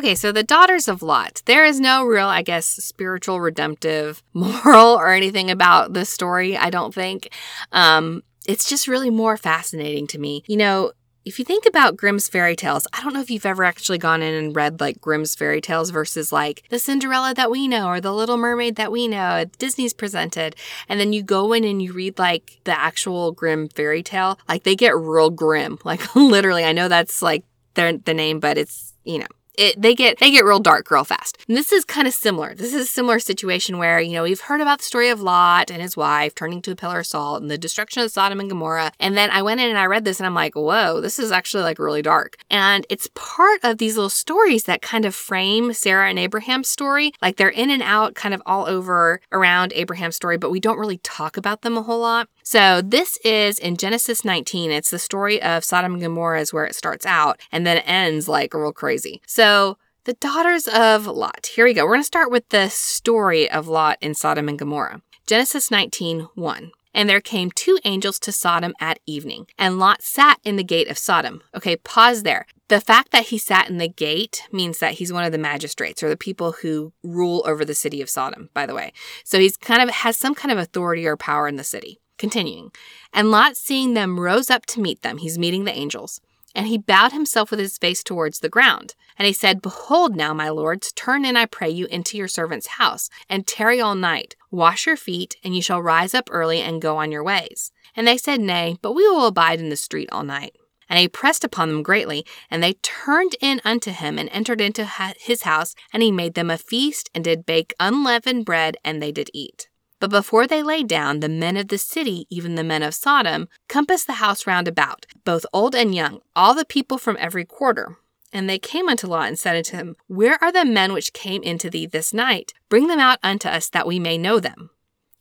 Okay, so the daughters of Lot. There is no real, I guess, spiritual, redemptive, moral, or anything about this story, I don't think. Um, it's just really more fascinating to me. You know, if you think about Grimm's fairy tales, I don't know if you've ever actually gone in and read like Grimm's fairy tales versus like the Cinderella that we know or the Little Mermaid that we know, Disney's presented. And then you go in and you read like the actual Grimm fairy tale, like they get real grim. Like literally, I know that's like their the name, but it's, you know, it, they get they get real dark real fast. And this is kind of similar. This is a similar situation where you know we've heard about the story of Lot and his wife turning to a pillar of salt and the destruction of Sodom and Gomorrah. And then I went in and I read this and I'm like, whoa, this is actually like really dark. And it's part of these little stories that kind of frame Sarah and Abraham's story. Like they're in and out, kind of all over around Abraham's story, but we don't really talk about them a whole lot. So this is in Genesis 19. It's the story of Sodom and Gomorrah is where it starts out and then ends like real crazy. So the daughters of Lot. Here we go. We're going to start with the story of Lot in Sodom and Gomorrah. Genesis 19, 1. And there came two angels to Sodom at evening, and Lot sat in the gate of Sodom. Okay, pause there. The fact that he sat in the gate means that he's one of the magistrates or the people who rule over the city of Sodom, by the way. So he's kind of has some kind of authority or power in the city. Continuing. And Lot, seeing them, rose up to meet them. He's meeting the angels. And he bowed himself with his face towards the ground. And he said, Behold now, my lords, turn in, I pray you, into your servant's house, and tarry all night. Wash your feet, and you shall rise up early and go on your ways. And they said, Nay, but we will abide in the street all night. And he pressed upon them greatly, and they turned in unto him and entered into his house, and he made them a feast, and did bake unleavened bread, and they did eat. But before they lay down, the men of the city, even the men of Sodom, compassed the house round about, both old and young, all the people from every quarter. And they came unto Lot and said unto him, Where are the men which came into thee this night? Bring them out unto us that we may know them.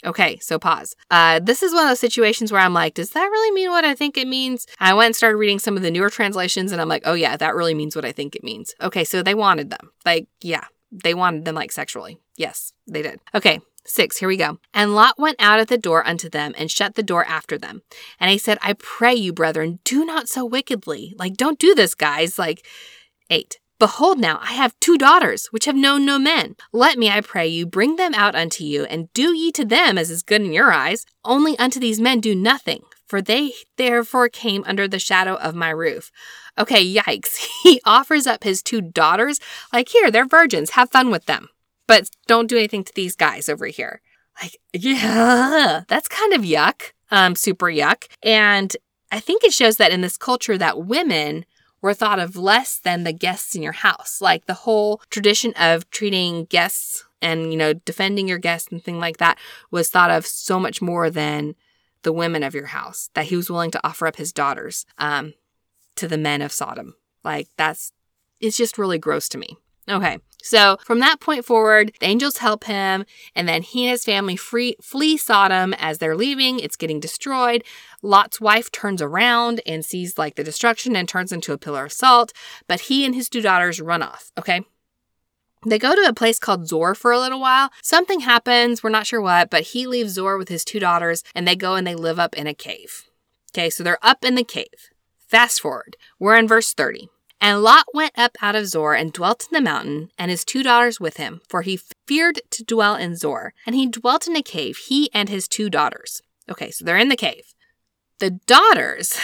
Okay, so pause. Uh, this is one of those situations where I'm like, does that really mean what I think it means? I went and started reading some of the newer translations and I'm like, oh yeah, that really means what I think it means. Okay, so they wanted them. Like, yeah, they wanted them like sexually. Yes, they did. Okay, Six, here we go. And Lot went out at the door unto them and shut the door after them. And he said, I pray you, brethren, do not so wickedly. Like, don't do this, guys. Like, eight. Behold, now I have two daughters, which have known no men. Let me, I pray you, bring them out unto you, and do ye to them as is good in your eyes. Only unto these men do nothing, for they therefore came under the shadow of my roof. Okay, yikes. He offers up his two daughters, like, here, they're virgins, have fun with them but don't do anything to these guys over here. Like, yeah, that's kind of yuck, um, super yuck. And I think it shows that in this culture that women were thought of less than the guests in your house. Like the whole tradition of treating guests and, you know, defending your guests and things like that was thought of so much more than the women of your house, that he was willing to offer up his daughters um, to the men of Sodom. Like that's, it's just really gross to me. Okay. So from that point forward, the angels help him, and then he and his family free, flee Sodom as they're leaving. It's getting destroyed. Lot's wife turns around and sees like the destruction and turns into a pillar of salt, but he and his two daughters run off. Okay. They go to a place called Zoar for a little while. Something happens, we're not sure what, but he leaves Zoar with his two daughters and they go and they live up in a cave. Okay, so they're up in the cave. Fast forward, we're in verse 30. And Lot went up out of Zoar and dwelt in the mountain, and his two daughters with him, for he feared to dwell in Zoar. And he dwelt in a cave, he and his two daughters. Okay, so they're in the cave. The daughters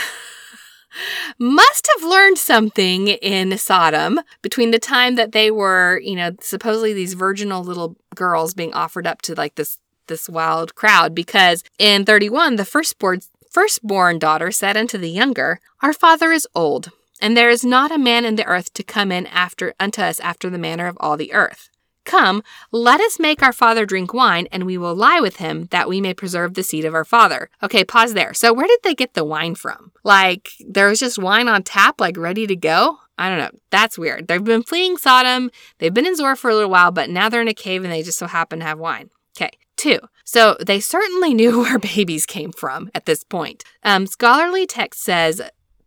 must have learned something in Sodom between the time that they were, you know, supposedly these virginal little girls being offered up to like this this wild crowd because in 31 the firstborn firstborn daughter said unto the younger, Our father is old, and there is not a man in the earth to come in after unto us after the manner of all the earth. Come, let us make our father drink wine, and we will lie with him, that we may preserve the seed of our father. Okay, pause there. So, where did they get the wine from? Like, there was just wine on tap, like ready to go? I don't know. That's weird. They've been fleeing Sodom. They've been in Zoar for a little while, but now they're in a cave and they just so happen to have wine. Okay. Two. So they certainly knew where babies came from at this point. Um, scholarly text says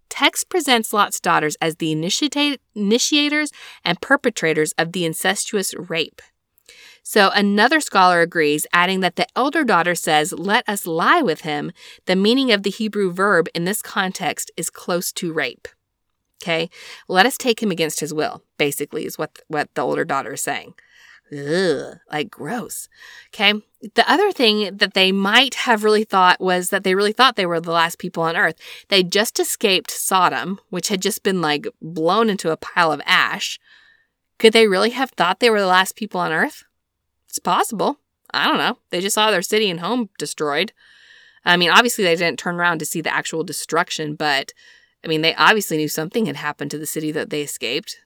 text presents Lot's daughters as the initiators and perpetrators of the incestuous rape. So another scholar agrees, adding that the elder daughter says, Let us lie with him. The meaning of the Hebrew verb in this context is close to rape. Okay. Let us take him against his will, basically, is what, what the older daughter is saying. Ugh, like gross. Okay. The other thing that they might have really thought was that they really thought they were the last people on earth. They just escaped Sodom, which had just been like blown into a pile of ash. Could they really have thought they were the last people on earth? It's possible. I don't know. They just saw their city and home destroyed. I mean, obviously, they didn't turn around to see the actual destruction, but I mean, they obviously knew something had happened to the city that they escaped.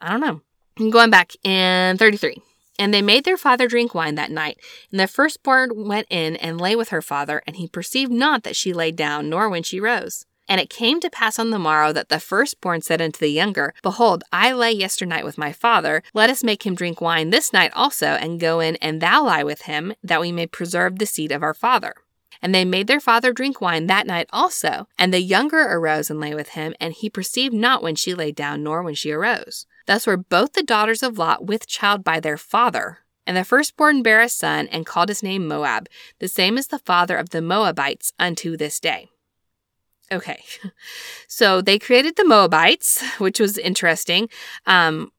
I don't know. Going back in 33. And they made their father drink wine that night. And the firstborn went in and lay with her father, and he perceived not that she lay down, nor when she rose. And it came to pass on the morrow that the firstborn said unto the younger, Behold, I lay yesternight with my father. Let us make him drink wine this night also, and go in and thou lie with him, that we may preserve the seed of our father. And they made their father drink wine that night also. And the younger arose and lay with him, and he perceived not when she lay down, nor when she arose. Thus were both the daughters of Lot with child by their father. And the firstborn bare a son, and called his name Moab, the same as the father of the Moabites unto this day. Okay, so they created the Moabites, which was interesting. Um,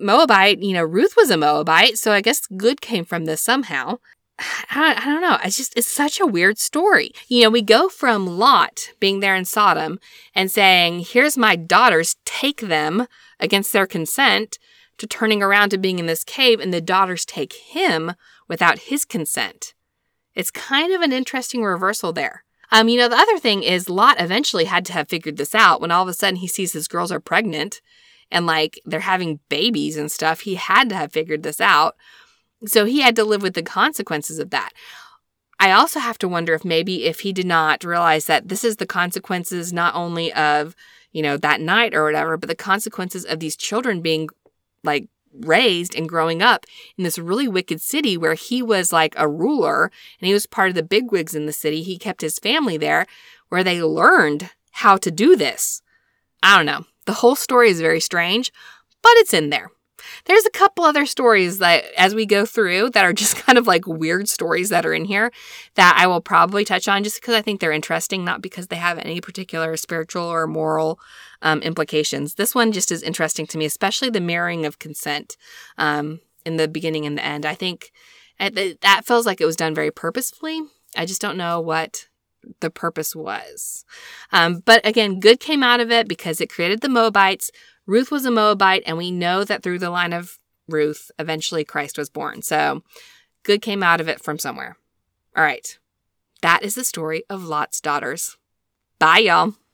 Moabite, you know, Ruth was a Moabite, so I guess good came from this somehow. I don't know. It's just, it's such a weird story. You know, we go from Lot being there in Sodom and saying, here's my daughters, take them against their consent, to turning around to being in this cave and the daughters take him without his consent. It's kind of an interesting reversal there. Um, you know, the other thing is Lot eventually had to have figured this out when all of a sudden he sees his girls are pregnant and like they're having babies and stuff. He had to have figured this out. So he had to live with the consequences of that. I also have to wonder if maybe if he did not realize that this is the consequences not only of, you know, that night or whatever, but the consequences of these children being like raised and growing up in this really wicked city where he was like a ruler and he was part of the bigwigs in the city. He kept his family there where they learned how to do this. I don't know. The whole story is very strange, but it's in there. There's a couple other stories that, as we go through, that are just kind of like weird stories that are in here that I will probably touch on just because I think they're interesting, not because they have any particular spiritual or moral um, implications. This one just is interesting to me, especially the mirroring of consent um, in the beginning and the end. I think that feels like it was done very purposefully. I just don't know what the purpose was. Um, but again, good came out of it because it created the Moabites, Ruth was a Moabite, and we know that through the line of Ruth, eventually Christ was born. So good came out of it from somewhere. All right. That is the story of Lot's daughters. Bye, y'all.